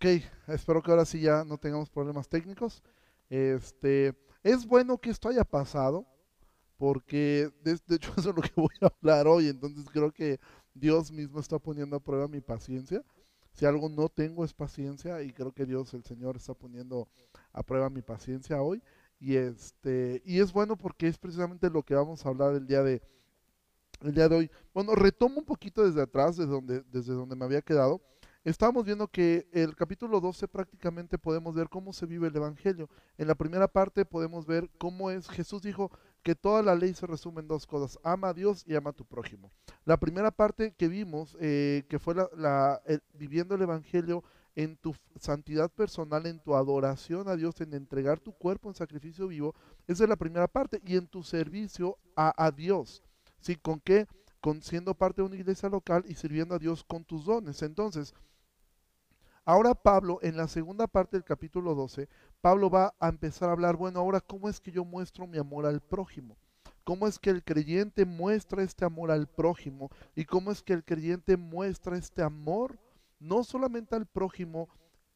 Ok, espero que ahora sí ya no tengamos problemas técnicos. Este, es bueno que esto haya pasado, porque de, de hecho eso es lo que voy a hablar hoy, entonces creo que Dios mismo está poniendo a prueba mi paciencia. Si algo no tengo es paciencia y creo que Dios, el Señor, está poniendo a prueba mi paciencia hoy. Y este, y es bueno porque es precisamente lo que vamos a hablar el día de, el día de hoy. Bueno, retomo un poquito desde atrás, desde donde, desde donde me había quedado. Estamos viendo que el capítulo 12 prácticamente podemos ver cómo se vive el Evangelio. En la primera parte podemos ver cómo es, Jesús dijo que toda la ley se resume en dos cosas, ama a Dios y ama a tu prójimo. La primera parte que vimos, eh, que fue la, viviendo el Evangelio en tu santidad personal, en tu adoración a Dios, en entregar tu cuerpo en sacrificio vivo, esa es la primera parte, y en tu servicio a, a Dios. ¿Sí? ¿Con qué? Con siendo parte de una iglesia local y sirviendo a Dios con tus dones. Entonces, Ahora Pablo, en la segunda parte del capítulo 12, Pablo va a empezar a hablar, bueno, ahora cómo es que yo muestro mi amor al prójimo. ¿Cómo es que el creyente muestra este amor al prójimo? ¿Y cómo es que el creyente muestra este amor no solamente al prójimo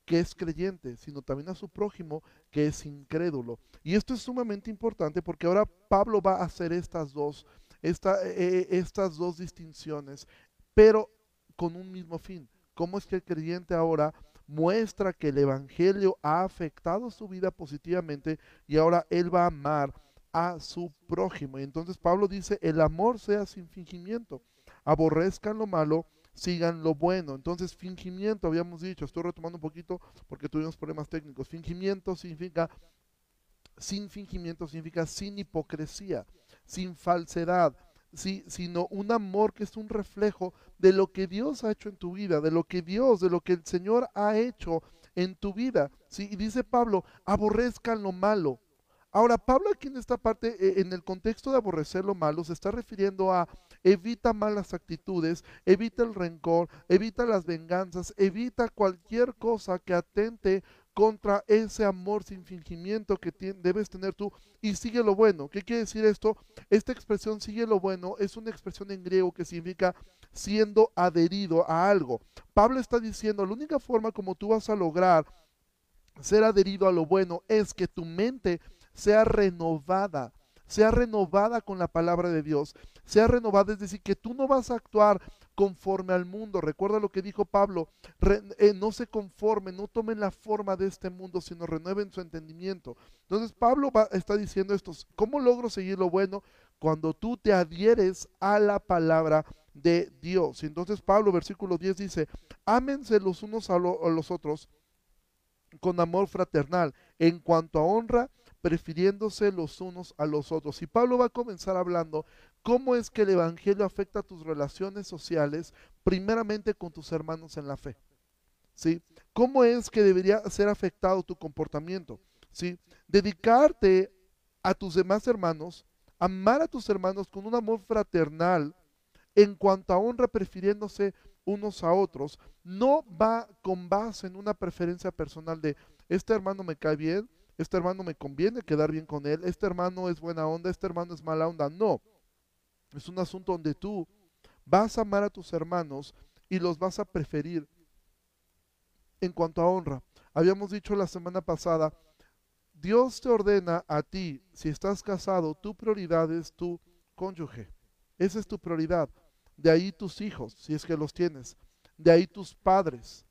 que es creyente, sino también a su prójimo que es incrédulo? Y esto es sumamente importante porque ahora Pablo va a hacer estas dos, esta, eh, estas dos distinciones, pero con un mismo fin cómo es que el creyente ahora muestra que el Evangelio ha afectado su vida positivamente y ahora él va a amar a su prójimo. Y entonces Pablo dice, el amor sea sin fingimiento, aborrezcan lo malo, sigan lo bueno. Entonces, fingimiento, habíamos dicho, estoy retomando un poquito porque tuvimos problemas técnicos. Fingimiento significa, sin fingimiento significa sin hipocresía, sin falsedad, ¿sí? sino un amor que es un reflejo de lo que Dios ha hecho en tu vida, de lo que Dios, de lo que el Señor ha hecho en tu vida. ¿sí? Y dice Pablo, aborrezcan lo malo. Ahora, Pablo aquí en esta parte, eh, en el contexto de aborrecer lo malo, se está refiriendo a evita malas actitudes, evita el rencor, evita las venganzas, evita cualquier cosa que atente contra ese amor sin fingimiento que debes tener tú y sigue lo bueno. ¿Qué quiere decir esto? Esta expresión sigue lo bueno es una expresión en griego que significa siendo adherido a algo. Pablo está diciendo, la única forma como tú vas a lograr ser adherido a lo bueno es que tu mente sea renovada sea renovada con la palabra de Dios, sea renovada, es decir, que tú no vas a actuar conforme al mundo. Recuerda lo que dijo Pablo, eh, no se conformen, no tomen la forma de este mundo, sino renueven su entendimiento. Entonces Pablo está diciendo esto, ¿cómo logro seguir lo bueno? Cuando tú te adhieres a la palabra de Dios. Entonces Pablo, versículo 10 dice, ámense los unos a los otros con amor fraternal. En cuanto a honra, prefiriéndose los unos a los otros. Y Pablo va a comenzar hablando cómo es que el Evangelio afecta tus relaciones sociales, primeramente con tus hermanos en la fe. ¿Sí? ¿Cómo es que debería ser afectado tu comportamiento? ¿Sí? Dedicarte a tus demás hermanos, amar a tus hermanos con un amor fraternal, en cuanto a honra prefiriéndose unos a otros, no va con base en una preferencia personal de este hermano me cae bien, este hermano me conviene quedar bien con él, este hermano es buena onda, este hermano es mala onda. No, es un asunto donde tú vas a amar a tus hermanos y los vas a preferir en cuanto a honra. Habíamos dicho la semana pasada, Dios te ordena a ti, si estás casado, tu prioridad es tu cónyuge. Esa es tu prioridad. De ahí tus hijos, si es que los tienes. De ahí tus padres.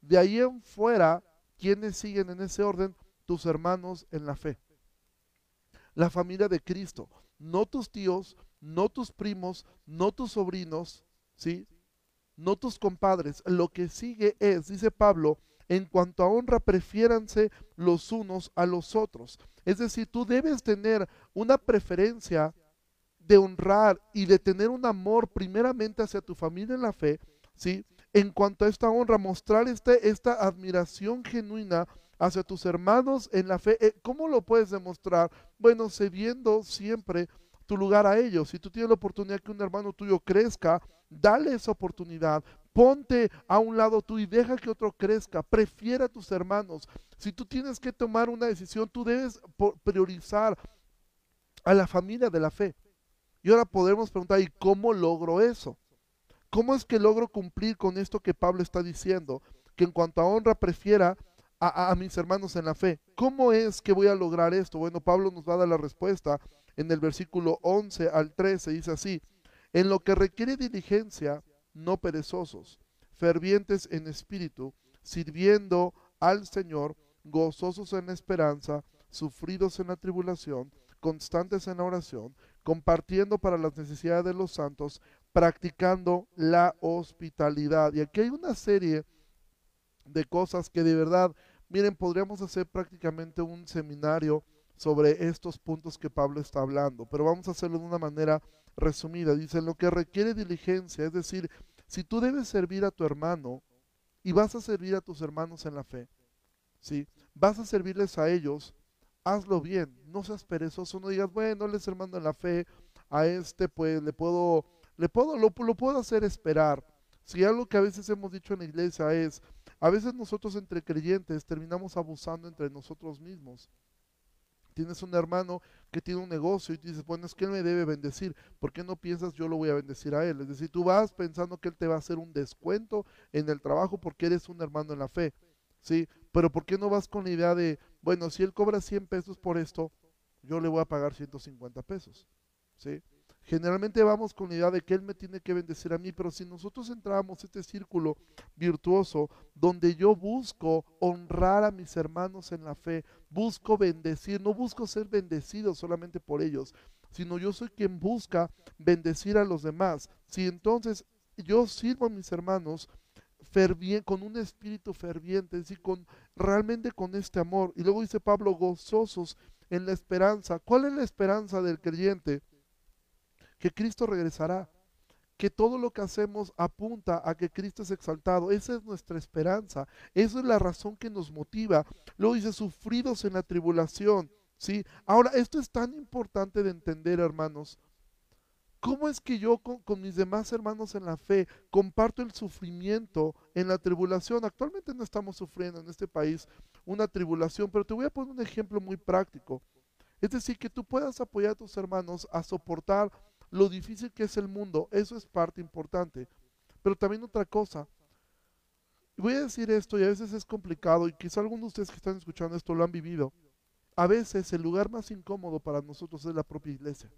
De ahí en fuera, quienes siguen en ese orden, tus hermanos en la fe. La familia de Cristo, no tus tíos, no tus primos, no tus sobrinos, ¿sí? No tus compadres. Lo que sigue es, dice Pablo, en cuanto a honra, prefiéranse los unos a los otros. Es decir, tú debes tener una preferencia de honrar y de tener un amor primeramente hacia tu familia en la fe, ¿sí? En cuanto a esta honra, mostrar este, esta admiración genuina hacia tus hermanos en la fe. Eh, ¿Cómo lo puedes demostrar? Bueno, cediendo siempre tu lugar a ellos. Si tú tienes la oportunidad que un hermano tuyo crezca, dale esa oportunidad. Ponte a un lado tú y deja que otro crezca. Prefiera a tus hermanos. Si tú tienes que tomar una decisión, tú debes priorizar a la familia de la fe. Y ahora podemos preguntar, ¿y cómo logro eso? ¿Cómo es que logro cumplir con esto que Pablo está diciendo? que en cuanto a honra prefiera a, a, mis hermanos en la fe. ¿Cómo es que voy a lograr esto? Bueno, Pablo nos va a dar la respuesta en el versículo 11 al 13. Dice así, en lo que requiere diligencia, no perezosos, fervientes en espíritu, sirviendo al Señor, gozosos en esperanza, sufridos en la tribulación, constantes en la oración, compartiendo para las necesidades de los santos, practicando la hospitalidad. Y aquí hay una serie de cosas que de verdad, miren, podríamos hacer prácticamente un seminario sobre estos puntos que Pablo está hablando, pero vamos a hacerlo de una manera resumida. Dice, lo que requiere diligencia, es decir, si tú debes servir a tu hermano y vas a servir a tus hermanos en la fe, ¿sí? vas a servirles a ellos, hazlo bien, no seas perezoso, no digas, bueno, les hermano en la fe, a este pues le puedo, le puedo, lo, lo puedo hacer esperar. Si algo que a veces hemos dicho en la iglesia es, a veces nosotros entre creyentes terminamos abusando entre nosotros mismos. Tienes un hermano que tiene un negocio y dices, bueno, es que él me debe bendecir. ¿Por qué no piensas yo lo voy a bendecir a él? Es decir, tú vas pensando que él te va a hacer un descuento en el trabajo porque eres un hermano en la fe. ¿Sí? Pero ¿por qué no vas con la idea de, bueno, si él cobra 100 pesos por esto, yo le voy a pagar 150 pesos? ¿Sí? Generalmente vamos con la idea de que Él me tiene que bendecir a mí, pero si nosotros entramos este círculo virtuoso donde yo busco honrar a mis hermanos en la fe, busco bendecir, no busco ser bendecido solamente por ellos, sino yo soy quien busca bendecir a los demás. Si entonces yo sirvo a mis hermanos con un espíritu ferviente, es decir, con, realmente con este amor. Y luego dice Pablo, gozosos en la esperanza. ¿Cuál es la esperanza del creyente? Que Cristo regresará, que todo lo que hacemos apunta a que Cristo es exaltado. Esa es nuestra esperanza, esa es la razón que nos motiva. Luego dice, sufridos en la tribulación. ¿sí? Ahora, esto es tan importante de entender, hermanos. ¿Cómo es que yo con, con, mis demás hermanos en la fe comparto el sufrimiento en la tribulación? Actualmente no estamos sufriendo en este país una tribulación, pero te voy a poner un ejemplo muy práctico. Es decir, que tú puedas apoyar a tus hermanos a soportar lo difícil que es el mundo, eso es parte importante. Pero también otra cosa, voy a decir esto y a veces es complicado y quizá algunos de ustedes que están escuchando esto lo han vivido. A veces el lugar más incómodo para nosotros es la propia iglesia.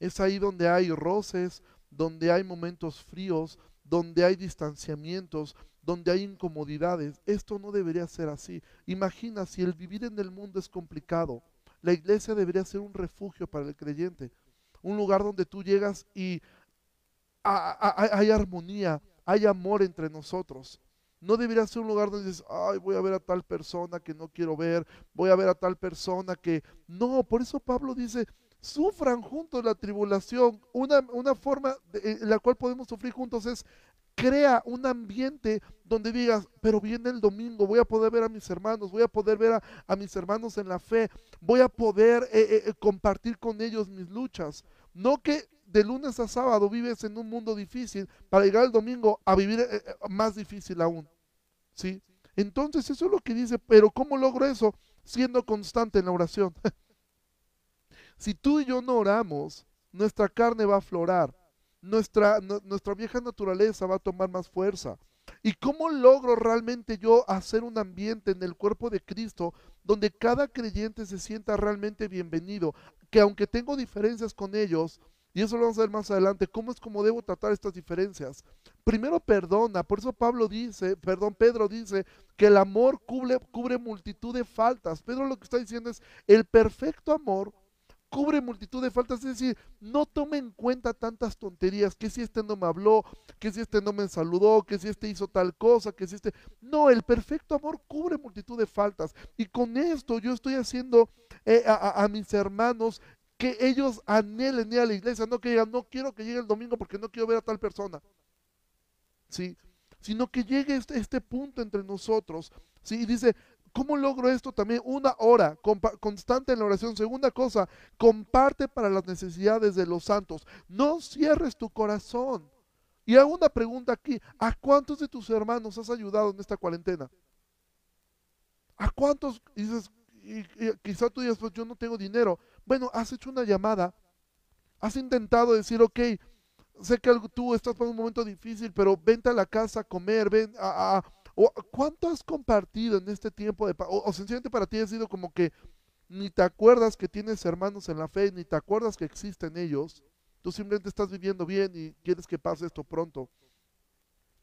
Es ahí donde hay roces, donde hay momentos fríos, donde hay distanciamientos, donde hay incomodidades. Esto no debería ser así. Imagina si el vivir en el mundo es complicado. La iglesia debería ser un refugio para el creyente un lugar donde tú llegas y hay armonía, hay amor entre nosotros. No debería ser un lugar donde dices, ay, voy a ver a tal persona que no quiero ver, voy a ver a tal persona que... No, por eso Pablo dice, sufran juntos la tribulación. Una, una forma en la cual podemos sufrir juntos es crea un ambiente donde digas, pero viene el domingo, voy a poder ver a mis hermanos, voy a poder ver a, mis hermanos en la fe, voy a poder eh, eh, eh, compartir con ellos mis luchas. No que de lunes a sábado vives en un mundo difícil para llegar el domingo a vivir más difícil aún. ¿Sí? Entonces eso es lo que dice, pero ¿cómo logro eso? Siendo constante en la oración. si tú y yo no oramos, nuestra carne va a aflorar nuestra, nuestra vieja naturaleza va a tomar más fuerza. ¿Y cómo logro realmente yo hacer un ambiente en el cuerpo de Cristo donde cada creyente se sienta realmente bienvenido? Que aunque tengo diferencias con ellos, y eso lo vamos a ver más adelante, ¿cómo es como debo tratar estas diferencias? Primero perdona, por eso Pablo dice, perdón, Pedro dice que el amor cubre, cubre multitud de faltas. Pedro lo que está diciendo es, el perfecto amor cubre multitud de faltas, es decir, no tome en cuenta tantas tonterías, que si este no me habló, que si este no me saludó, que si este hizo tal cosa, que si este... No, el perfecto amor cubre multitud de faltas. Y con esto yo estoy haciendo eh, a, mis hermanos que ellos anhelen ir a la iglesia, no que digan, no quiero que llegue el domingo porque no quiero ver a tal persona. ¿Sí? Sino que llegue este, este punto entre nosotros. ¿sí? Y dice, ¿Cómo logro esto también? Una hora constante en la oración. Segunda cosa, comparte para las necesidades de los santos. No cierres tu corazón. Y hago una pregunta aquí. ¿A cuántos de tus hermanos has ayudado en esta cuarentena? ¿A cuántos? dices, y, quizá tú digas, pues yo no tengo dinero. Bueno, has hecho una llamada. Has intentado decir, ok, sé que tú estás por un momento difícil, pero vente a la casa a comer, ven a ¿O cuánto has compartido en este tiempo de... O, o sencillamente para ti ha sido como que ni te acuerdas que tienes hermanos en la fe, ni te acuerdas que existen ellos. Tú simplemente estás viviendo bien y quieres que pase esto pronto.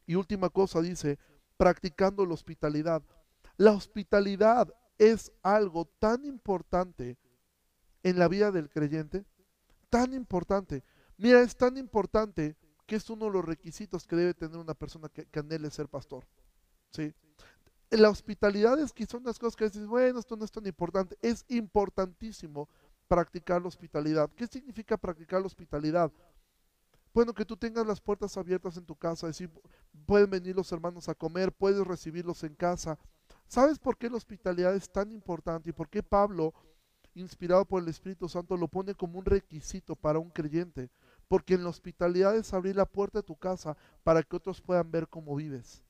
Y última cosa dice, practicando la hospitalidad. La hospitalidad es algo tan importante en la vida del creyente, tan importante. Mira, es tan importante que es uno de los requisitos que debe tener una persona que, anhele ser pastor. ¿Sí? La hospitalidad es que son las cosas que dices, bueno, esto no es tan importante. Es importantísimo practicar la hospitalidad. ¿Qué significa practicar la hospitalidad? Bueno, que tú tengas las puertas abiertas en tu casa, decir, pueden venir los hermanos a comer, puedes recibirlos en casa. ¿Sabes por qué la hospitalidad es tan importante y por qué Pablo, inspirado por el Espíritu Santo, lo pone como un requisito para un creyente? Porque en la hospitalidad es abrir la puerta de tu casa para que otros puedan ver cómo vives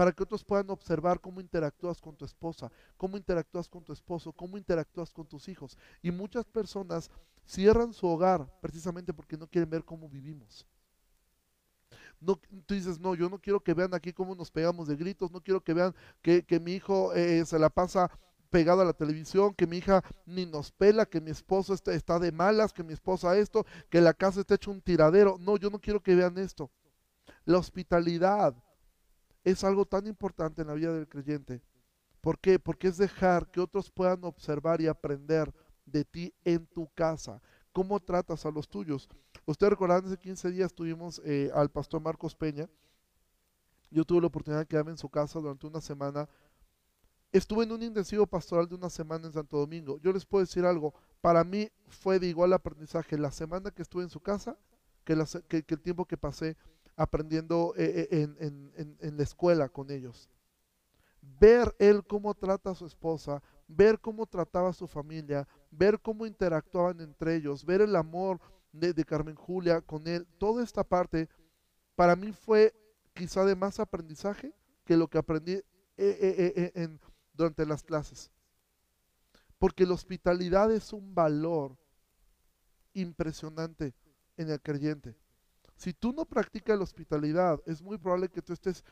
para que otros puedan observar cómo interactúas con tu esposa, cómo interactúas con tu esposo, cómo interactúas con tus hijos. Y muchas personas cierran su hogar precisamente porque no quieren ver cómo vivimos. No, tú dices, no, yo no quiero que vean aquí cómo nos pegamos de gritos, no quiero que vean que, mi hijo eh, se la pasa pegado a la televisión, que mi hija ni nos pela, que mi esposo está, está de malas, que mi esposa esto, que la casa está hecho un tiradero. No, yo no quiero que vean esto. La hospitalidad, es algo tan importante en la vida del creyente. ¿Por qué? Porque es dejar que otros puedan observar y aprender de ti en tu casa. ¿Cómo tratas a los tuyos? Ustedes recordarán, hace 15 días tuvimos eh, al pastor Marcos Peña. Yo tuve la oportunidad de quedarme en su casa durante una semana. Estuve en un intensivo pastoral de una semana en Santo Domingo. Yo les puedo decir algo, para mí fue de igual aprendizaje la semana que estuve en su casa que, que el tiempo que pasé aprendiendo eh, eh, en, la escuela con ellos. Ver él cómo trata a su esposa, ver cómo trataba a su familia, ver cómo interactuaban entre ellos, ver el amor de, Carmen Julia con él, toda esta parte para mí fue quizá de más aprendizaje que lo que aprendí eh, durante las clases. Porque la hospitalidad es un valor impresionante en el creyente. Si tú no practicas la hospitalidad, es muy probable que tú estés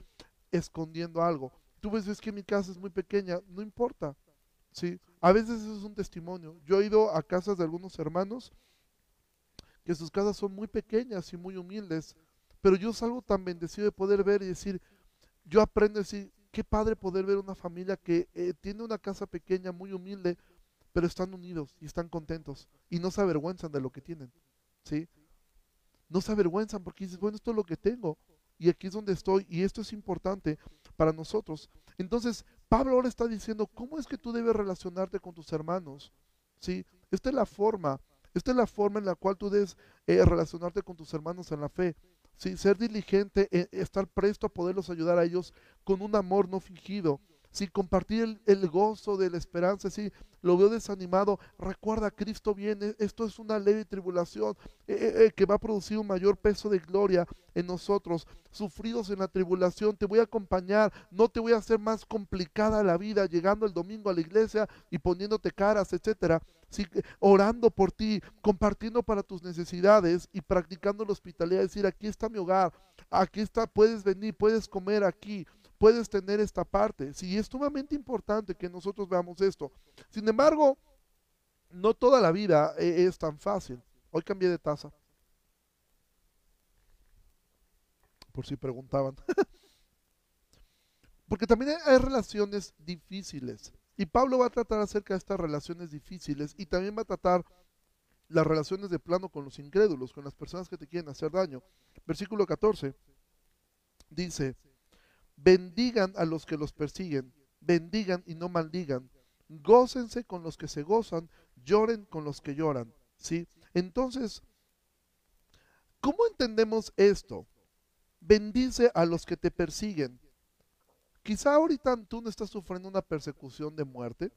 escondiendo algo. Tú ves, es que mi casa es muy pequeña, no importa. ¿sí? A veces eso es un testimonio. Yo he ido a casas de algunos hermanos que sus casas son muy pequeñas y muy humildes, pero yo salgo tan bendecido de poder ver y decir, yo aprendo a decir, qué padre poder ver una familia que eh, tiene una casa pequeña, muy humilde, pero están unidos y están contentos y no se avergüenzan de lo que tienen. ¿sí? No se avergüenzan porque dices, bueno, esto es lo que tengo y aquí es donde estoy y esto es importante para nosotros. Entonces, Pablo ahora está diciendo, ¿cómo es que tú debes relacionarte con tus hermanos? ¿Sí? Esta es la forma, esta es la forma en la cual tú debes eh, relacionarte con tus hermanos en la fe. ¿Sí? Ser diligente, eh, estar presto a poderlos ayudar a ellos con un amor no fingido si compartir el, gozo de la esperanza, si lo veo desanimado, recuerda, Cristo viene, esto es una ley de tribulación eh, eh, eh, que va a producir un mayor peso de gloria en nosotros, sufridos en la tribulación, te voy a acompañar, no te voy a hacer más complicada la vida llegando el domingo a la iglesia y poniéndote caras, etcétera. Si, orando por ti, compartiendo para tus necesidades y practicando la hospitalidad, decir, aquí está mi hogar, aquí está, puedes venir, puedes comer aquí, puedes tener esta parte. Sí, es sumamente importante que nosotros veamos esto. Sin embargo, no toda la vida e, es tan fácil. Hoy cambié de taza. Por si preguntaban. Porque también hay relaciones difíciles. Y Pablo va a tratar acerca de estas relaciones difíciles y también va a tratar las relaciones de plano con los incrédulos, con las personas que te quieren hacer daño. Versículo 14 dice, bendigan a los que los persiguen, bendigan y no maldigan, gócense con los que se gozan, lloren con los que lloran, ¿sí? Entonces, ¿cómo entendemos esto? Bendice a los que te persiguen. Quizá ahorita tú no estás sufriendo una persecución de muerte,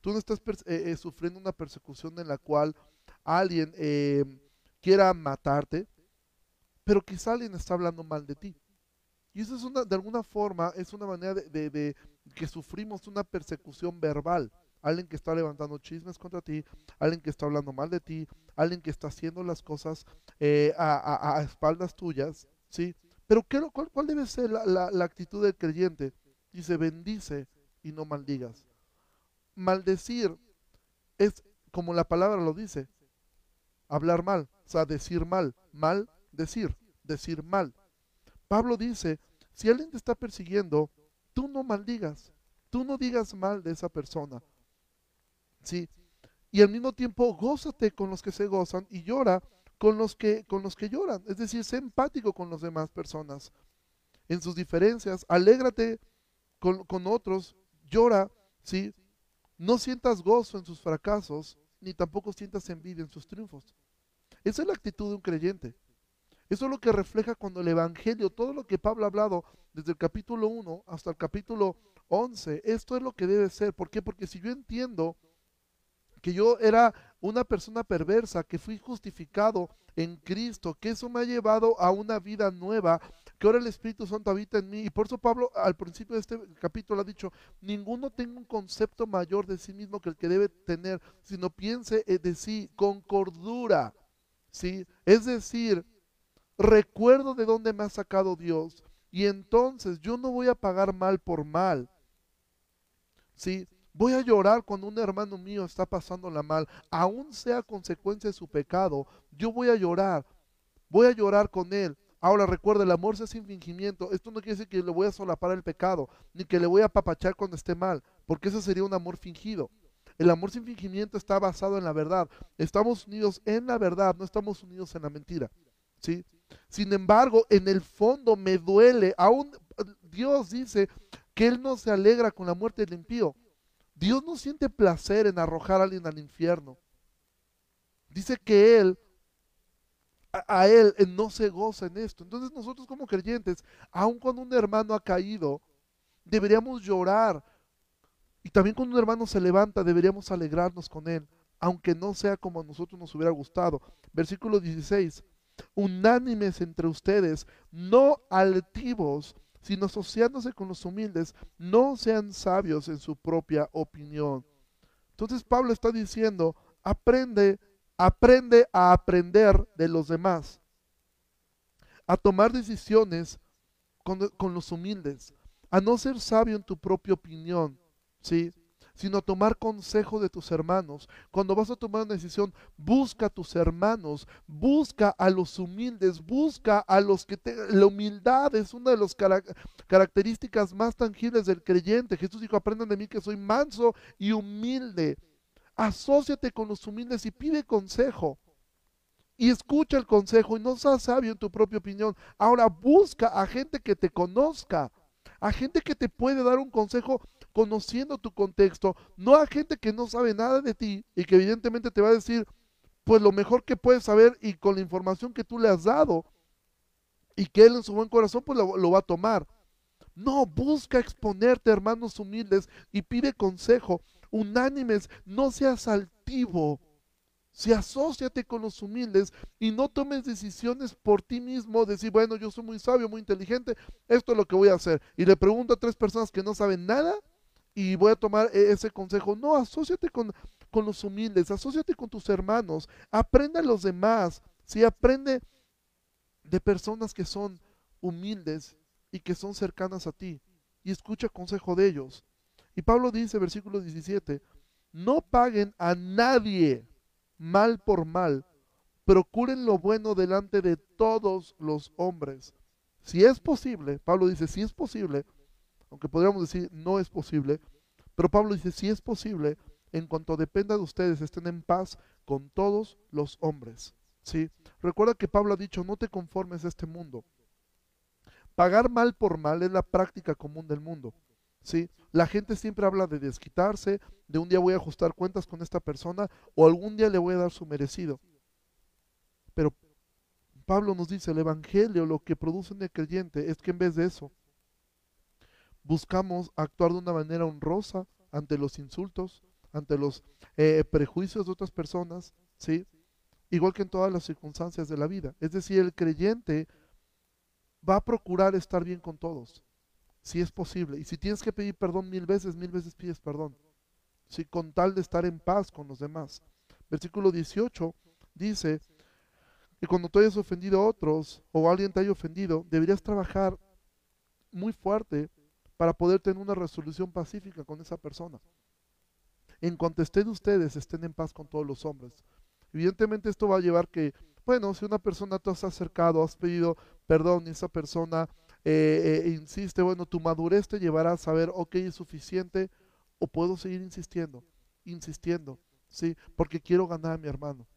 tú no estás eh, eh, sufriendo una persecución en la cual alguien eh, quiera matarte, pero quizá alguien está hablando mal de ti. Y eso es una, de alguna forma, es una manera de, que sufrimos una persecución verbal. Alguien que está levantando chismes contra ti, alguien que está hablando mal de ti, alguien que está haciendo las cosas eh, a, espaldas tuyas, ¿sí? Pero ¿qué, cuál, debe ser la, actitud del creyente? Dice, bendice y no maldigas. Maldecir es, como la palabra lo dice, hablar mal, o sea, decir mal, mal decir, decir mal. Pablo dice, si alguien te está persiguiendo, tú no maldigas, tú no digas mal de esa persona. ¿Sí? Y al mismo tiempo, gózate con los que se gozan y llora con los que, con los que lloran. Es decir, sé empático con las demás personas en sus diferencias, alégrate con, con otros, llora, ¿sí? No sientas gozo en sus fracasos, ni tampoco sientas envidia en sus triunfos. Esa es la actitud de un creyente. Eso es lo que refleja cuando el Evangelio, todo lo que Pablo ha hablado desde el capítulo 1 hasta el capítulo 11, esto es lo que debe ser. ¿Por qué? Porque si yo entiendo que yo era una persona perversa, que fui justificado en Cristo, que eso me ha llevado a una vida nueva, que ahora el Espíritu Santo habita en mí. Y por eso Pablo al principio de este capítulo ha dicho, ninguno tenga un concepto mayor de sí mismo que el que debe tener, sino piense eh, de sí con cordura. ¿sí? Es decir, recuerdo de dónde me ha sacado Dios y entonces yo no voy a pagar mal por mal. ¿Sí? Voy a llorar cuando un hermano mío está pasándola mal, aún sea consecuencia de su pecado. Yo voy a llorar, voy a llorar con él. Ahora recuerda, el amor es sin fingimiento. Esto no quiere decir que le voy a solapar el pecado, ni que le voy a papachar cuando esté mal, porque eso sería un amor fingido. El amor sin fingimiento está basado en la verdad. Estamos unidos en la verdad, no estamos unidos en la mentira. ¿Sí? Sin embargo, en el fondo me duele. Aún Dios dice que Él no se alegra con la muerte del impío. Dios no siente placer en arrojar a alguien al infierno. Dice que Él, a, Él, no se goza en esto. Entonces nosotros como creyentes, aun cuando un hermano ha caído, deberíamos llorar. Y también cuando un hermano se levanta, deberíamos alegrarnos con Él, aunque no sea como a nosotros nos hubiera gustado. Versículo 16 unánimes entre ustedes, no altivos, sino asociándose con los humildes, no sean sabios en su propia opinión. Entonces Pablo está diciendo, aprende, aprende a aprender de los demás, a tomar decisiones con, con los humildes, a no ser sabio en tu propia opinión, ¿sí? Sino tomar consejo de tus hermanos. Cuando vas a tomar una decisión, busca a tus hermanos, busca a los humildes, busca a los que. La humildad es una de las características más tangibles del creyente. Jesús dijo, aprendan de mí que soy manso y humilde. Asociate con los humildes y pide consejo. Y escucha el consejo y no seas sabio en tu propia opinión. Ahora busca a gente que te conozca, a gente que te puede dar un consejo conociendo tu contexto, no a gente que no sabe nada de ti y que evidentemente te va a decir, pues lo mejor que puedes saber y con la información que tú le has dado y que él en su buen corazón pues lo, lo va a tomar. No, busca exponerte, hermanos humildes, y pide consejo, unánimes, no seas altivo. Si asóciate con los humildes y no tomes decisiones por ti mismo, decir, bueno, yo soy muy sabio, muy inteligente, esto es lo que voy a hacer. Y le pregunto a tres personas que no saben nada y voy a tomar e-, ese consejo. No, asóciate con, con los humildes, asóciate con tus hermanos, aprende a los demás, si aprende de personas que son humildes y que son cercanas a ti y escucha consejo de ellos. Y Pablo dice, versículo 17, no paguen a nadie mal por mal, procuren lo bueno delante de todos los hombres. Si es posible, Pablo dice, si es posible, aunque podríamos decir no es posible, pero Pablo dice, si es posible, en cuanto dependa de ustedes, estén en paz con todos los hombres. ¿sí? Recuerda que Pablo ha dicho, no te conformes a este mundo. Pagar mal por mal es la práctica común del mundo. ¿sí? La gente siempre habla de desquitarse, de un día voy a ajustar cuentas con esta persona o algún día le voy a dar su merecido. Pero Pablo nos dice, el Evangelio lo que produce en el creyente es que en vez de eso, buscamos actuar de una manera honrosa ante los insultos, ante los eh, prejuicios de otras personas, ¿sí? Igual que en todas las circunstancias de la vida. Es decir, el creyente va a procurar estar bien con todos, si es posible. Y si tienes que pedir perdón mil veces, mil veces pides perdón. ¿sí? Con tal de estar en paz con los demás. Versículo 18 dice que cuando tú hayas ofendido a otros o alguien te haya ofendido, deberías trabajar muy fuerte para poder tener una resolución pacífica con esa persona. En cuanto estén ustedes, estén en paz con todos los hombres. Evidentemente esto va a llevar que, bueno, si una persona te has acercado, has pedido perdón y esa persona eh, eh, insiste, bueno, tu madurez te llevará a saber, ok, es suficiente o puedo seguir insistiendo, insistiendo, ¿sí? Porque quiero ganar a mi hermano,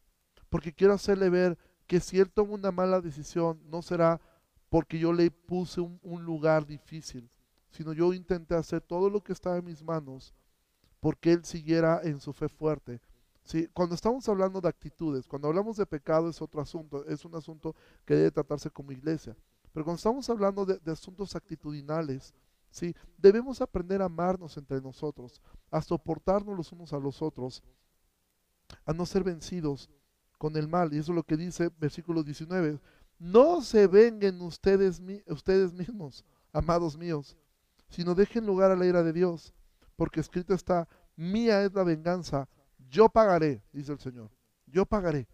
porque quiero hacerle ver que si él toma una mala decisión, no será porque yo le puse un, un lugar difícil, sino yo intenté hacer todo lo que estaba en mis manos porque él siguiera en su fe fuerte. ¿Sí? Cuando estamos hablando de actitudes, cuando hablamos de pecado es otro asunto, es un asunto que debe tratarse como iglesia. Pero cuando estamos hablando de, asuntos actitudinales, ¿sí? debemos aprender a amarnos entre nosotros, a soportarnos los unos a los otros, a no ser vencidos con el mal. Y eso es lo que dice versículo 19. No se vengan ustedes, ustedes mismos, amados míos, sino dejen lugar a la ira de Dios porque escrito está, mía es la venganza, yo pagaré, dice el Señor, yo pagaré.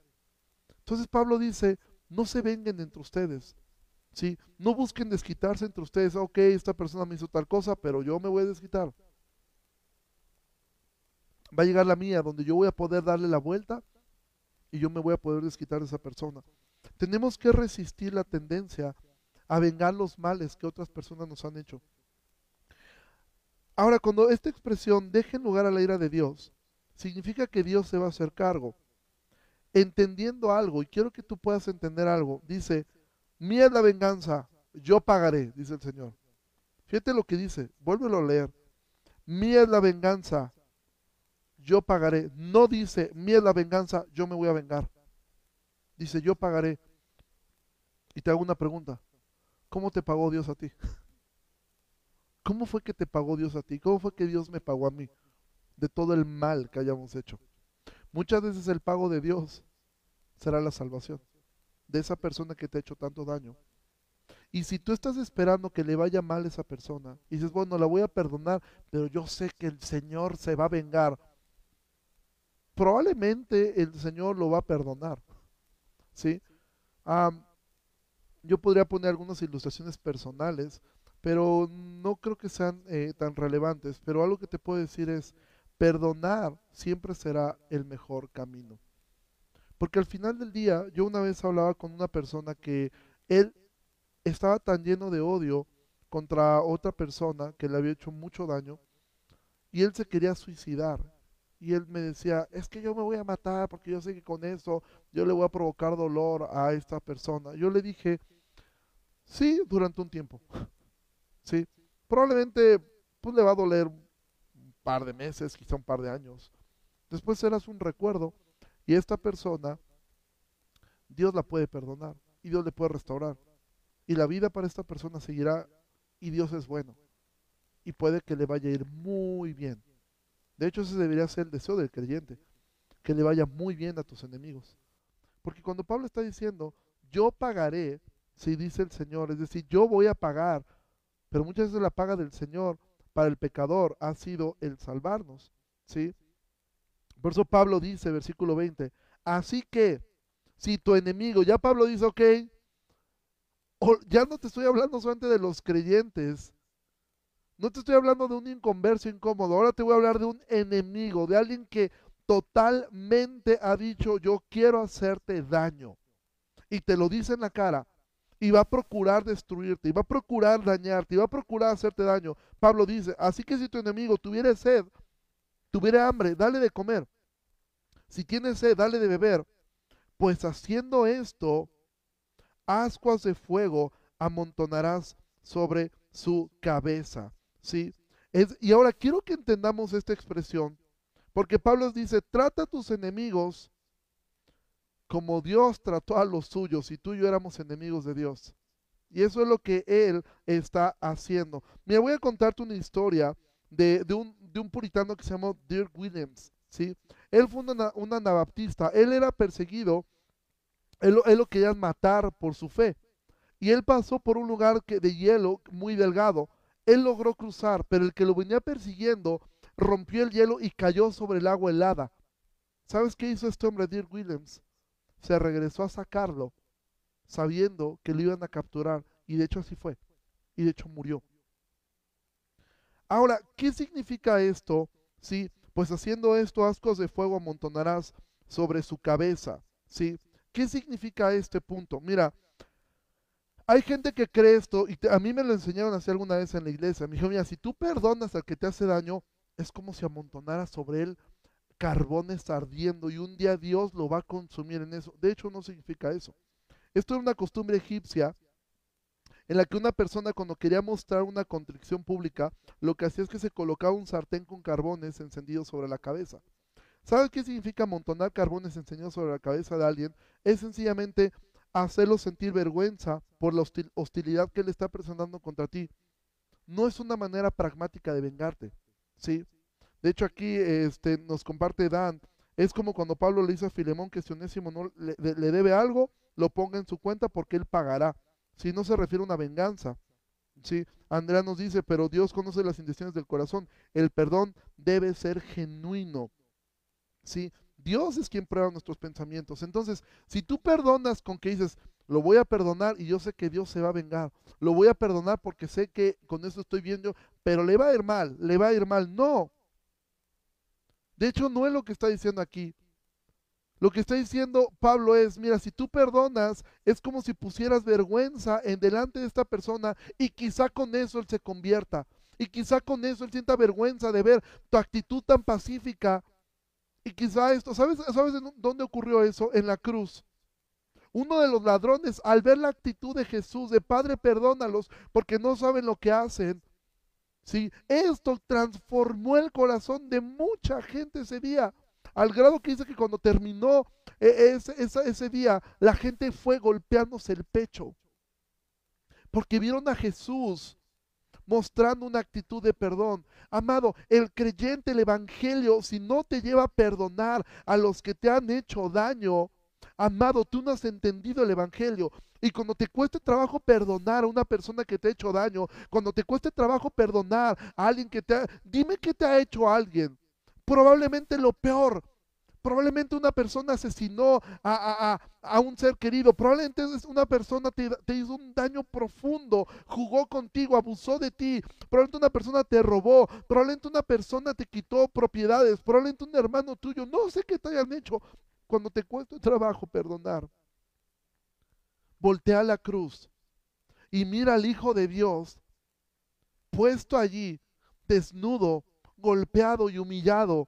Entonces Pablo dice, no se vengan entre ustedes, ¿sí? No busquen desquitarse entre ustedes, ok, esta persona me hizo tal cosa, pero yo me voy a desquitar. Va a llegar la mía, donde yo voy a poder darle la vuelta y yo me voy a poder desquitar de esa persona. Tenemos que resistir la tendencia a vengar los males que otras personas nos han hecho. Ahora, cuando esta expresión deje lugar a la ira de Dios, significa que Dios se va a hacer cargo. Entendiendo algo, y quiero que tú puedas entender algo, dice, mía es la venganza, yo pagaré, dice el Señor. Fíjate lo que dice, vuélvelo a leer. Mía es la venganza, yo pagaré. No dice, mía es la venganza, yo me voy a vengar. Dice, yo pagaré. Y te hago una pregunta, ¿cómo te pagó Dios a ti? ¿Cómo fue que te pagó Dios a ti? ¿Cómo fue que Dios me pagó a mí de todo el mal que hayamos hecho? Muchas veces el pago de Dios será la salvación de esa persona que te ha hecho tanto daño. Y si tú estás esperando que le vaya mal a esa persona y dices, bueno, la voy a perdonar, pero yo sé que el Señor se va a vengar, probablemente el Señor lo va a perdonar. ¿Sí? yo podría poner algunas ilustraciones personales pero no creo que sean eh, tan relevantes. Pero algo que te puedo decir es, perdonar siempre será el mejor camino. Porque al final del día, yo una vez hablaba con una persona que él estaba tan lleno de odio contra otra persona que le había hecho mucho daño y él se quería suicidar. Y él me decía, es que yo me voy a matar porque yo sé que con eso yo le voy a provocar dolor a esta persona. Yo le dije, sí, durante un tiempo. ¿Sí? Probablemente pues, le va a doler un par de meses, quizá un par de años. Después serás un recuerdo y esta persona, Dios la puede perdonar y Dios le puede restaurar. Y la vida para esta persona seguirá y Dios es bueno. Y puede que le vaya a ir muy bien. De hecho, ese debería ser el deseo del creyente, que le vaya muy bien a tus enemigos. Porque cuando Pablo está diciendo, yo pagaré, si dice el Señor, es decir, yo voy a pagar pero muchas veces la paga del Señor para el pecador ha sido el salvarnos. ¿sí? Por eso Pablo dice, versículo 20, así que si tu enemigo, ya Pablo dice, ok, ya no te estoy hablando solamente de los creyentes, no te estoy hablando de un inconverso incómodo, ahora te voy a hablar de un enemigo, de alguien que totalmente ha dicho, yo quiero hacerte daño. Y te lo dice en la cara, y va a procurar destruirte, y va a procurar dañarte, y va a procurar hacerte daño. Pablo dice, así que si tu enemigo tuviera sed, tuviera hambre, dale de comer. Si tiene sed, dale de beber. Pues haciendo esto, ascuas de fuego amontonarás sobre su cabeza. ¿Sí? y ahora quiero que entendamos esta expresión, porque Pablo dice, trata a tus enemigos como Dios trató a los suyos y tú y yo éramos enemigos de Dios. Y eso es lo que Él está haciendo. Me voy a contarte una historia de, un, puritano que se llamó Dirk Williams. ¿sí? Él fue un anabaptista. Él era perseguido. Él, él, lo querían matar por su fe. Y él pasó por un lugar de hielo muy delgado. Él logró cruzar, pero el que lo venía persiguiendo rompió el hielo y cayó sobre el agua helada. ¿Sabes qué hizo este hombre, Dirk Williams? Se regresó a sacarlo sabiendo que lo iban a capturar y de hecho así fue y de hecho murió. Ahora, ¿qué significa esto? Sí, pues haciendo esto, ascos de fuego amontonarás sobre su cabeza. ¿Sí? ¿Qué significa este punto? Mira, hay gente que cree esto, y a mí me lo enseñaron así alguna vez en la iglesia. Me dijo, mira, si tú perdonas al que te hace daño, es como si amontonara sobre él carbones ardiendo y un día Dios lo va a consumir en eso. De hecho, no significa eso. Esto es una costumbre egipcia en la que una persona cuando quería mostrar una contrición pública, lo que hacía es que se colocaba un sartén con carbones encendidos sobre la cabeza. ¿Sabes qué significa amontonar carbones encendidos sobre la cabeza de alguien? Es sencillamente hacerlo sentir vergüenza por la hostilidad que él está presentando contra ti. No es una manera pragmática de vengarte, ¿sí? De hecho, aquí este, nos comparte Dan, es como cuando Pablo le dice a Filemón que si Onésimo no le, debe algo, lo ponga en su cuenta porque él pagará. Si no se refiere a una venganza. ¿sí? Andrea nos dice, pero Dios conoce las intenciones del corazón. El perdón debe ser genuino. ¿sí? Dios es quien prueba nuestros pensamientos. Entonces, si tú perdonas con que dices, lo voy a perdonar y yo sé que Dios se va a vengar, lo voy a perdonar porque sé que con eso estoy viendo, pero le va a ir mal, le va a ir mal. No. De hecho, no es lo que está diciendo aquí. Lo que está diciendo Pablo es, mira, si tú perdonas, es como si pusieras vergüenza en delante de esta persona y quizá con eso él se convierta. Y quizá con eso él sienta vergüenza de ver tu actitud tan pacífica y quizá esto, ¿sabes, ¿sabes dónde ocurrió eso? En la cruz. Uno de los ladrones, al ver la actitud de Jesús, de Padre, perdónalos, porque no saben lo que hacen. ¿Sí? Esto transformó el corazón de mucha gente ese día, al grado que dice que cuando terminó e, ese, ese día, la gente fue golpeándose el pecho, porque vieron a Jesús mostrando una actitud de perdón. Amado, el creyente, el Evangelio, si no te lleva a perdonar a los que te han hecho daño, amado, tú no has entendido el Evangelio. Y cuando te cueste trabajo perdonar a una persona que te ha hecho daño, cuando te cueste trabajo perdonar a alguien que te ha... Dime qué te ha hecho alguien. Probablemente lo peor Probablemente una persona asesinó a, un ser querido. Probablemente una persona te, te, hizo un daño profundo, jugó contigo, abusó de ti. Probablemente una persona te robó. Probablemente una persona te quitó propiedades. Probablemente un hermano tuyo. No sé qué te hayan hecho. Cuando te cuesta trabajo perdonar, voltea la cruz y mira al Hijo de Dios puesto allí, desnudo, golpeado y humillado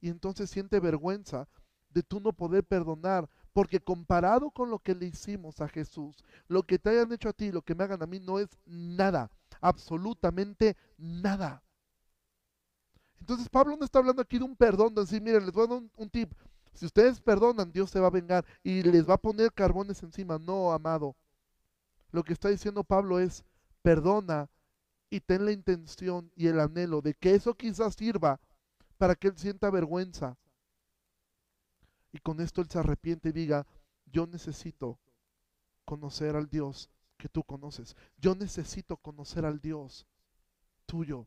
y entonces siente vergüenza de tú no poder perdonar, porque comparado con lo que le hicimos a Jesús, lo que te hayan hecho a ti, lo que me hagan a mí, no es nada, absolutamente nada. Entonces Pablo no está hablando aquí de un perdón, de decir, miren, les voy a dar un tip, si ustedes perdonan, Dios se va a vengar y les va a poner carbones encima. No, amado. Lo que está diciendo Pablo es, perdona y ten la intención y el anhelo de que eso quizás sirva para que él sienta vergüenza. Y con esto él se arrepiente y diga, yo necesito conocer al Dios que tú conoces. Yo necesito conocer al Dios tuyo.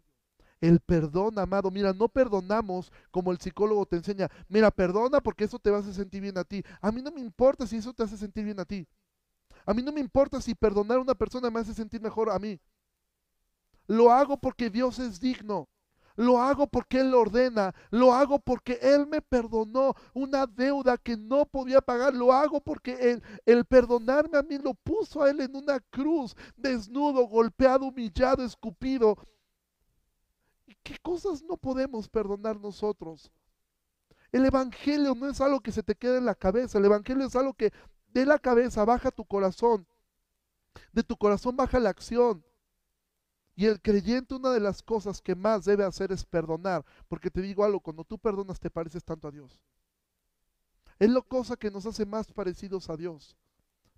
El perdón, amado, mira, no perdonamos como el psicólogo te enseña. Mira, perdona porque eso te va a hacer sentir bien a ti. A mí no me importa si eso te hace sentir bien a ti. A mí no me importa si perdonar a una persona me hace sentir mejor a mí. Lo hago porque Dios es digno. Lo hago porque Él lo ordena. Lo hago porque Él me perdonó una deuda que no podía pagar. Lo hago porque Él, el perdonarme a mí lo puso a Él en una cruz, desnudo, golpeado, humillado, escupido. ¿Y qué cosas no podemos perdonar nosotros? El Evangelio no es algo que se te quede en la cabeza. El Evangelio es algo que de la cabeza baja tu corazón. De tu corazón baja la acción. Y el creyente una de las cosas que más debe hacer es perdonar, porque te digo algo, cuando tú perdonas te pareces tanto a Dios. Es la cosa que nos hace más parecidos a Dios,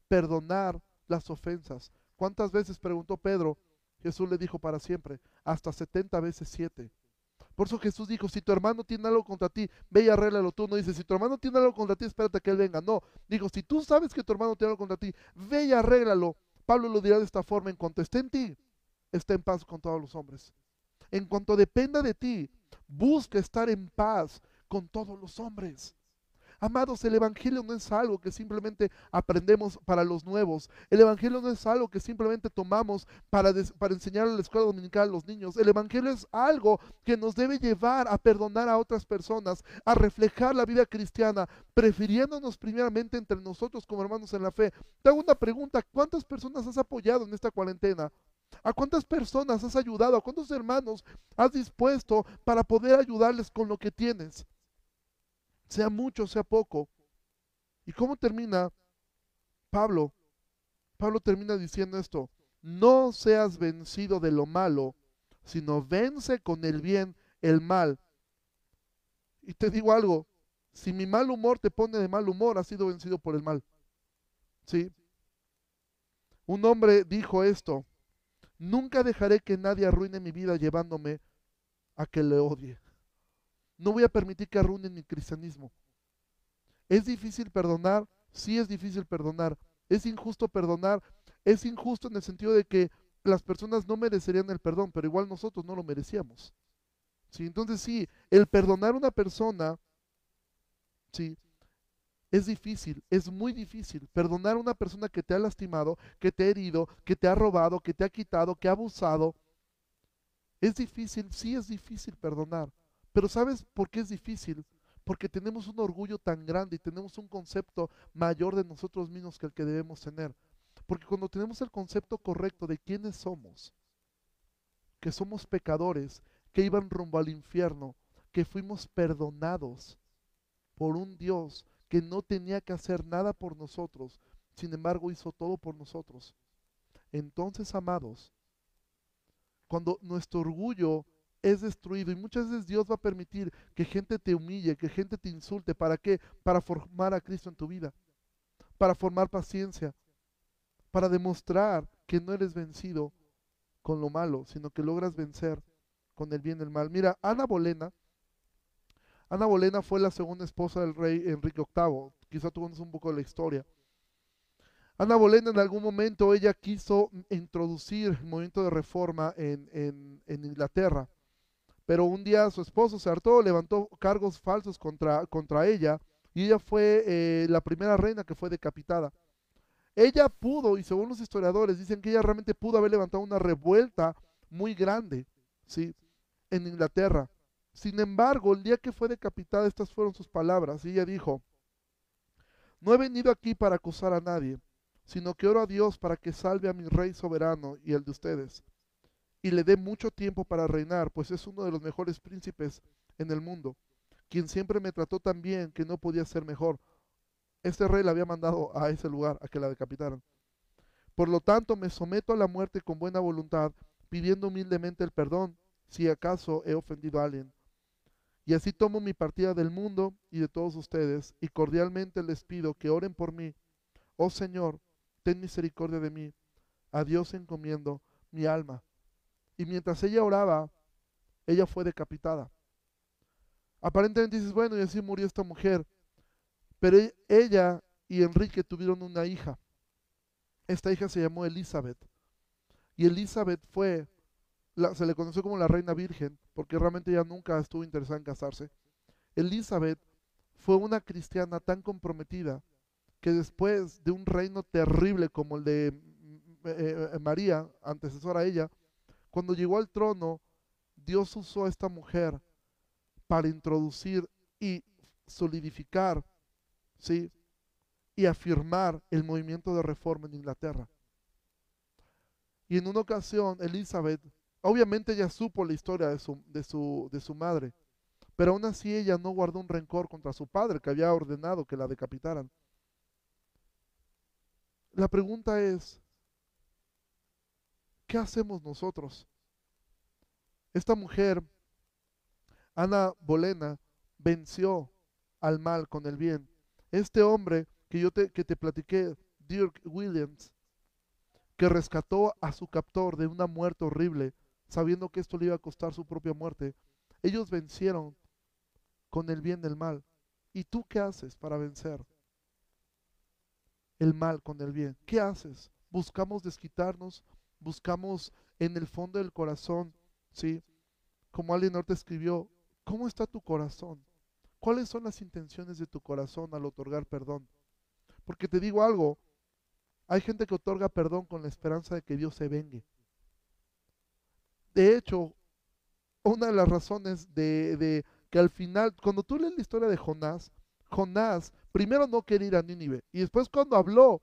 perdonar las ofensas. ¿Cuántas veces preguntó Pedro? Jesús le dijo para siempre, hasta 70 veces 7. Por eso Jesús dijo, si tu hermano tiene algo contra ti, ve y arréglalo tú. No dice, si tu hermano tiene algo contra ti, espérate que él venga. No, digo, si tú sabes que tu hermano tiene algo contra ti, ve y arréglalo. Pablo lo dirá de esta forma, en cuanto esté en ti, está en paz con todos los hombres. En cuanto dependa de ti, busca estar en paz con todos los hombres. Amados, el Evangelio no es algo que simplemente aprendemos para los nuevos. El Evangelio no es algo que simplemente tomamos para, para enseñar a la escuela dominical a los niños. El Evangelio es algo que nos debe llevar a perdonar a otras personas, a reflejar la vida cristiana, prefiriéndonos primeramente entre nosotros como hermanos en la fe. Te hago una pregunta, ¿cuántas personas has apoyado en esta cuarentena? ¿A cuántas personas has ayudado? ¿A cuántos hermanos has dispuesto para poder ayudarles con lo que tienes? Sea mucho, sea poco. ¿Y cómo termina Pablo? Pablo termina diciendo esto, no seas vencido de lo malo, sino vence con el bien el mal. Y te digo algo, si mi mal humor te pone de mal humor, has sido vencido por el mal. ¿Sí? Un hombre dijo esto, nunca dejaré que nadie arruine mi vida llevándome a que le odie. No voy a permitir que arruinen mi cristianismo. ¿Es difícil perdonar? Sí es difícil perdonar. ¿Es injusto perdonar? Es injusto en el sentido de que las personas no merecerían el perdón, pero igual nosotros no lo merecíamos. ¿Sí? Entonces sí, el perdonar a una persona, sí, es difícil, es muy difícil. Perdonar a una persona que te ha lastimado, que te ha herido, que te ha robado, que te ha quitado, que ha abusado. Es difícil, sí es difícil perdonar. Pero ¿sabes por qué es difícil? Porque tenemos un orgullo tan grande y tenemos un concepto mayor de nosotros mismos que el que debemos tener. Porque cuando tenemos el concepto correcto de quiénes somos, que somos pecadores, que iban rumbo al infierno, que fuimos perdonados por un Dios que no tenía que hacer nada por nosotros, sin embargo hizo todo por nosotros. Entonces, amados, cuando nuestro orgullo es destruido. Y muchas veces Dios va a permitir que gente te humille, que gente te insulte. ¿Para qué? Para formar a Cristo en tu vida. Para formar paciencia. Para demostrar que no eres vencido con lo malo, sino que logras vencer con el bien y el mal. Mira, Ana Bolena. Ana Bolena fue la segunda esposa del rey Enrique VIII. Quizá tú conoces un poco de la historia. Ana Bolena en algún momento ella quiso introducir el movimiento de reforma en, en Inglaterra. Pero un día su esposo se hartó, levantó cargos falsos contra, contra ella y ella fue eh, la primera reina que fue decapitada. Ella pudo, y según los historiadores, dicen que ella realmente pudo haber levantado una revuelta muy grande, ¿sí? En Inglaterra. Sin embargo, el día que fue decapitada, estas fueron sus palabras. Y ella dijo, no he venido aquí para acusar a nadie, sino que oro a Dios para que salve a mi rey soberano y el de ustedes y le dé mucho tiempo para reinar, pues es uno de los mejores príncipes en el mundo, quien siempre me trató tan bien que no podía ser mejor. Este rey la había mandado a ese lugar, a que la decapitaran. Por lo tanto, me someto a la muerte con buena voluntad, pidiendo humildemente el perdón, si acaso he ofendido a alguien. Y así tomo mi partida del mundo y de todos ustedes, y cordialmente les pido que oren por mí. Oh Señor, ten misericordia de mí. A Dios encomiendo mi alma. Y mientras ella oraba, ella fue decapitada. Aparentemente dices, bueno, y así murió esta mujer. Pero e-, ella y Enrique tuvieron una hija. Esta hija se llamó Elizabeth. Y Elizabeth fue, se le conoció como la reina virgen, porque realmente ella nunca estuvo interesada en casarse. Elizabeth fue una cristiana tan comprometida que después de un reino terrible como el de mm, eh, eh, María, antecesora a ella, cuando llegó al trono, Dios usó a esta mujer para introducir y solidificar, ¿sí? Y afirmar el movimiento de reforma en Inglaterra. Y en una ocasión, Elizabeth, obviamente ella supo la historia de su, de su, de su madre, pero aún así ella no guardó un rencor contra su padre que había ordenado que la decapitaran. La pregunta es, ¿qué hacemos nosotros? Esta mujer, Ana Bolena, venció al mal con el bien. Este hombre que yo te, que te platiqué, Dirk Williams, que rescató a su captor de una muerte horrible, sabiendo que esto le iba a costar su propia muerte, ellos vencieron con el bien del mal. ¿Y tú qué haces para vencer el mal con el bien? ¿Qué haces? Buscamos desquitarnos, buscamos en el fondo del corazón, ¿sí? Como alguien te escribió, ¿cómo está tu corazón? ¿Cuáles son las intenciones de tu corazón al otorgar perdón? Porque te digo algo, hay gente que otorga perdón con la esperanza de que Dios se vengue. De hecho, una de las razones de, de que al final, cuando tú lees la historia de Jonás, Jonás primero no quería ir a Nínive y después cuando habló,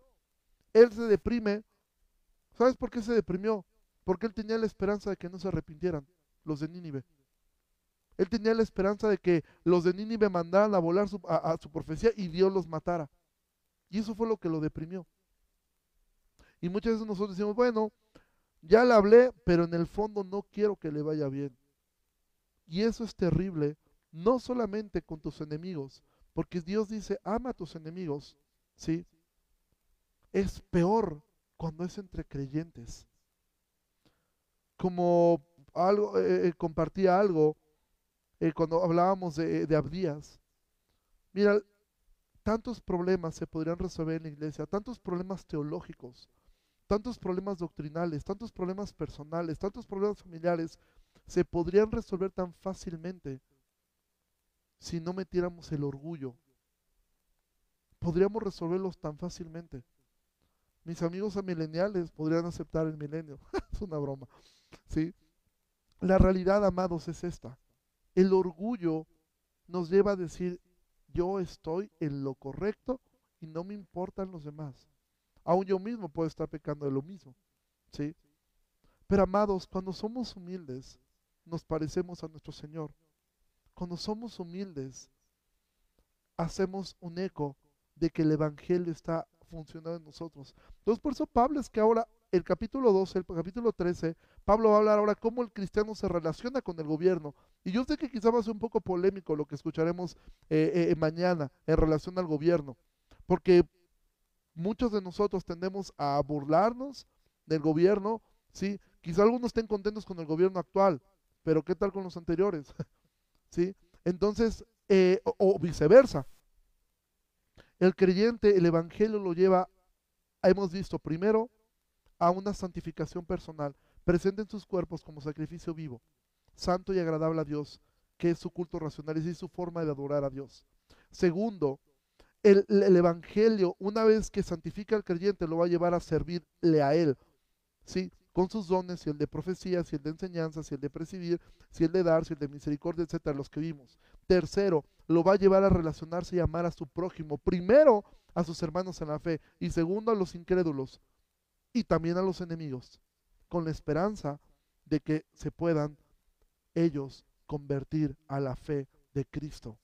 él se deprime. ¿Sabes por qué se deprimió? Porque él tenía la esperanza de que no se arrepintieran los de Nínive. Él tenía la esperanza de que los de Nínive mandaran a volar a, su profecía y Dios los matara. Y eso fue lo que lo deprimió. Y muchas veces nosotros decimos, bueno, ya le hablé, pero en el fondo no quiero que le vaya bien. Y eso es terrible, no solamente con tus enemigos, porque Dios dice, ama a tus enemigos, ¿sí? Es peor cuando es entre creyentes. Como algo, eh, eh, compartía algo eh, cuando hablábamos de Abdías. Mira, tantos problemas se podrían resolver en la iglesia, tantos problemas teológicos, tantos problemas doctrinales, tantos problemas personales, tantos problemas familiares, se podrían resolver tan fácilmente si no metiéramos el orgullo. Podríamos resolverlos tan fácilmente. Mis amigos mileniales podrían aceptar el milenio. es una broma. ¿Sí? La realidad, amados, es esta. El orgullo nos lleva a decir, yo estoy en lo correcto y no me importan los demás. Aún yo mismo puedo estar pecando de lo mismo. ¿Sí? Pero amados, cuando somos humildes, nos parecemos a nuestro Señor. Cuando somos humildes, hacemos un eco de que el Evangelio está funcionando en nosotros. Entonces, por eso Pablo es que ahora, el capítulo 12, el capítulo 13, Pablo va a hablar ahora cómo el cristiano se relaciona con el gobierno. Y yo sé que quizá va a ser un poco polémico lo que escucharemos eh, eh, mañana en relación al gobierno, porque muchos de nosotros tendemos a burlarnos del gobierno, ¿sí? Quizá algunos estén contentos con el gobierno actual, pero ¿qué tal con los anteriores? ¿sí? Entonces, eh, o, viceversa. El creyente, el evangelio lo lleva, hemos visto primero, a una santificación personal. Presenten sus cuerpos como sacrificio vivo, santo y agradable a Dios, que es su culto racional, y su forma de adorar a Dios. Segundo, el, el, evangelio, una vez que santifica al creyente, lo va a llevar a servirle a él. ¿sí? Con sus dones, si el de profecía, si el de enseñanza, si el de presidir, si el de dar, si el de misericordia, etcétera, los que vimos. Tercero, lo va a llevar a relacionarse y amar a su prójimo. Primero, a sus hermanos en la fe. Y segundo, a los incrédulos. Y también a los enemigos. Con la esperanza de que se puedan ellos convertir a la fe de Cristo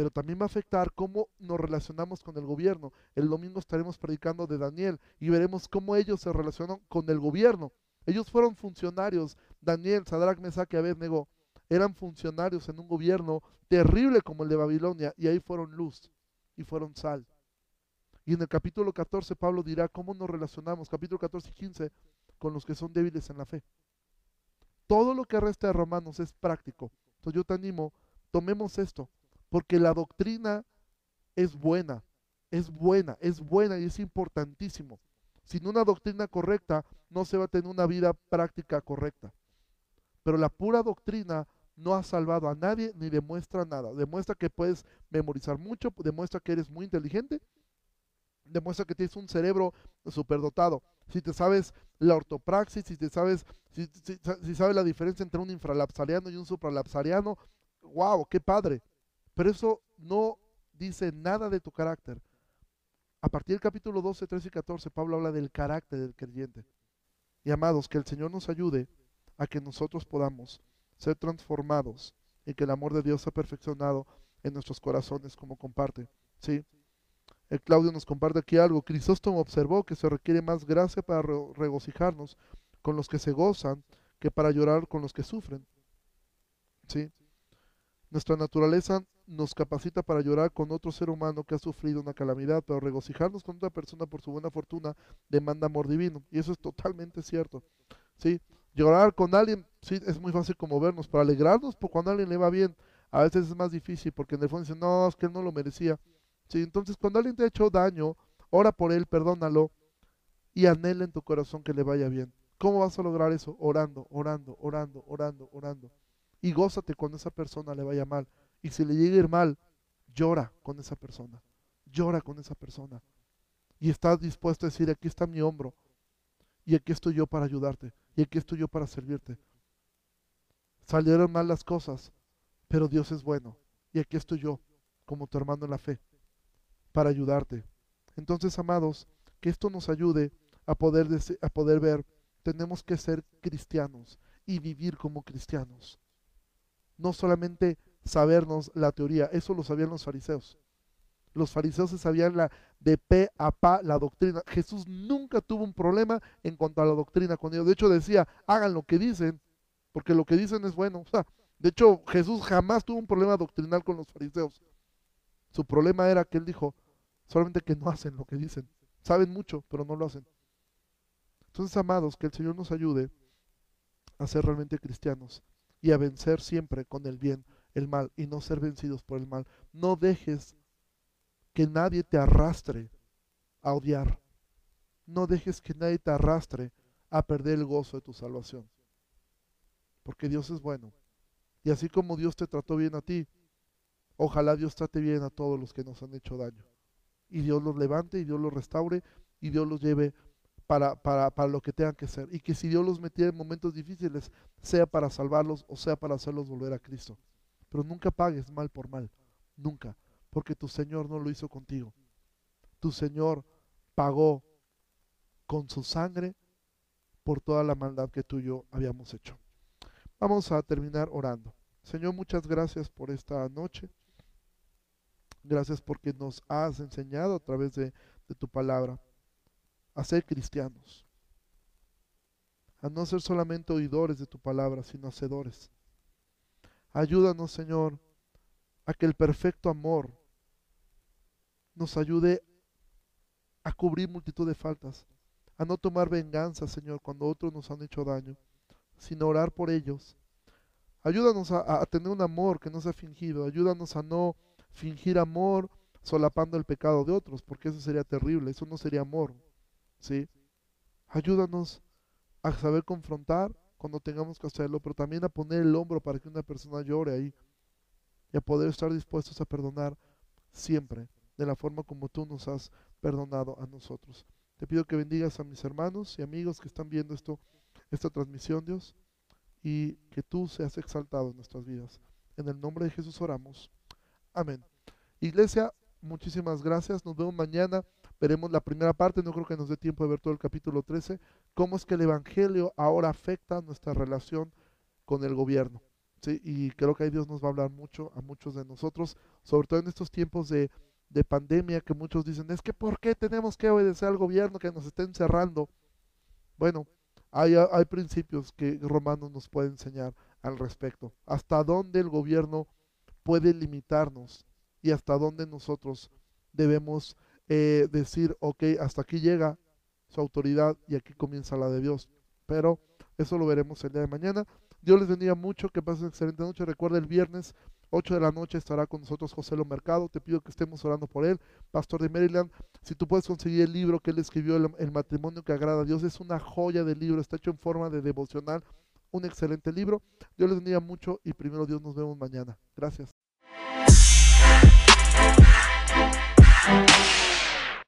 pero también va a afectar cómo nos relacionamos con el gobierno. El domingo estaremos predicando de Daniel y veremos cómo ellos se relacionan con el gobierno. Ellos fueron funcionarios, Daniel, Sadrach, Mesach Abednego, eran funcionarios en un gobierno terrible como el de Babilonia y ahí fueron luz y fueron sal. Y en el capítulo 14 Pablo dirá cómo nos relacionamos, capítulo 14 y 15, con los que son débiles en la fe. Todo lo que resta de Romanos es práctico. Entonces yo te animo, tomemos esto, porque la doctrina es buena, es buena, es buena y es importantísimo. Sin una doctrina correcta no se va a tener una vida práctica correcta. Pero la pura doctrina no ha salvado a nadie ni demuestra nada. Demuestra que puedes memorizar mucho, demuestra que eres muy inteligente, demuestra que tienes un cerebro superdotado. Si te sabes la ortopraxis, si te sabes, si, sabes la diferencia entre un infralapsariano y un supralapsariano, wow, qué padre. Pero eso no dice nada de tu carácter. A partir del capítulo 12, 13 y 14, Pablo habla del carácter del creyente. Y amados, que el Señor nos ayude a que nosotros podamos ser transformados y que el amor de Dios sea perfeccionado en nuestros corazones como comparte. ¿sí? El Claudio nos comparte aquí algo. Crisóstomo observó que se requiere más gracia para regocijarnos con los que se gozan que para llorar con los que sufren. ¿sí? Nuestra naturaleza nos capacita para llorar con otro ser humano que ha sufrido una calamidad, pero regocijarnos con otra persona por su buena fortuna demanda amor divino. Y eso es totalmente cierto. ¿sí? Llorar con alguien, sí, es muy fácil como vernos, pero alegrarnos por cuando alguien le va bien, a veces es más difícil, porque en el fondo dicen, no, es que él no lo merecía. ¿sí? Entonces, cuando alguien te ha hecho daño, ora por él, perdónalo y anhela en tu corazón que le vaya bien. ¿Cómo vas a lograr eso? Orando, orando, orando, orando, orando y gózate cuando esa persona le vaya mal. Y si le llega a ir mal, llora con esa persona, llora con esa persona. Y estás dispuesto a decir, aquí está mi hombro, y aquí estoy yo para ayudarte, y aquí estoy yo para servirte. Salieron mal las cosas, pero Dios es bueno, y aquí estoy yo, como tu hermano en la fe, para ayudarte. Entonces, amados, que esto nos ayude a poder, a poder ver, tenemos que ser cristianos y vivir como cristianos. No solamente sabernos la teoría, eso lo sabían los fariseos. Los fariseos se sabían la, de pe a pa la doctrina. Jesús nunca tuvo un problema en cuanto a la doctrina con ellos. De hecho decía, hagan lo que dicen, porque lo que dicen es bueno. O sea, de hecho Jesús jamás tuvo un problema doctrinal con los fariseos. Su problema era que él dijo, solamente que no hacen lo que dicen. Saben mucho, pero no lo hacen. Entonces, amados, que el Señor nos ayude a ser realmente cristianos y a vencer siempre con el bien el mal y no ser vencidos por el mal. No dejes que nadie te arrastre a odiar. No dejes que nadie te arrastre a perder el gozo de tu salvación. Porque Dios es bueno. Y así como Dios te trató bien a ti, ojalá Dios trate bien a todos los que nos han hecho daño. Y Dios los levante y Dios los restaure y Dios los lleve para, para, para, lo que tengan que ser. Y que si Dios los metiera en momentos difíciles, sea para salvarlos o sea para hacerlos volver a Cristo. Pero nunca pagues mal por mal, nunca, porque tu Señor no lo hizo contigo. Tu Señor pagó con su sangre por toda la maldad que tú y yo habíamos hecho. Vamos a terminar orando. Señor, muchas gracias por esta noche. Gracias porque nos has enseñado a través de, de tu palabra a ser cristianos. A no ser solamente oidores de tu palabra, sino hacedores. Ayúdanos, Señor, a que el perfecto amor nos ayude a cubrir multitud de faltas, a no tomar venganza, Señor, cuando otros nos han hecho daño, sino orar por ellos. Ayúdanos a, tener un amor que no sea fingido, ayúdanos a no fingir amor solapando el pecado de otros, porque eso sería terrible, eso no sería amor, ¿sí? Ayúdanos a saber confrontar cuando tengamos que hacerlo, pero también a poner el hombro para que una persona llore ahí y a poder estar dispuestos a perdonar siempre de la forma como tú nos has perdonado a nosotros. Te pido que bendigas a mis hermanos y amigos que están viendo esto, esta transmisión, Dios, y que tú seas exaltado en nuestras vidas. En el nombre de Jesús oramos. Amén. Iglesia, muchísimas gracias. Nos vemos mañana. Veremos la primera parte. No creo que nos dé tiempo de ver todo el capítulo 13 cómo es que el Evangelio ahora afecta nuestra relación con el gobierno. ¿sí? Y creo que ahí Dios nos va a hablar mucho a muchos de nosotros, sobre todo en estos tiempos de, de pandemia que muchos dicen, es que ¿por qué tenemos que obedecer al gobierno que nos está encerrando? Bueno, hay, hay principios que Romanos nos puede enseñar al respecto. Hasta dónde el gobierno puede limitarnos y hasta dónde nosotros debemos eh, decir, ok, hasta aquí llega su autoridad y aquí comienza la de Dios. Pero eso lo veremos el día de mañana. Dios les bendiga mucho, que pasen excelente noche. Recuerda el viernes 8 de la noche estará con nosotros José Lo Mercado. Te pido que estemos orando por él, pastor de Maryland. Si tú puedes conseguir el libro que él escribió, el, matrimonio que agrada a Dios, es una joya de libro, está hecho en forma de devocional, un excelente libro. Dios les bendiga mucho y primero Dios nos vemos mañana. Gracias.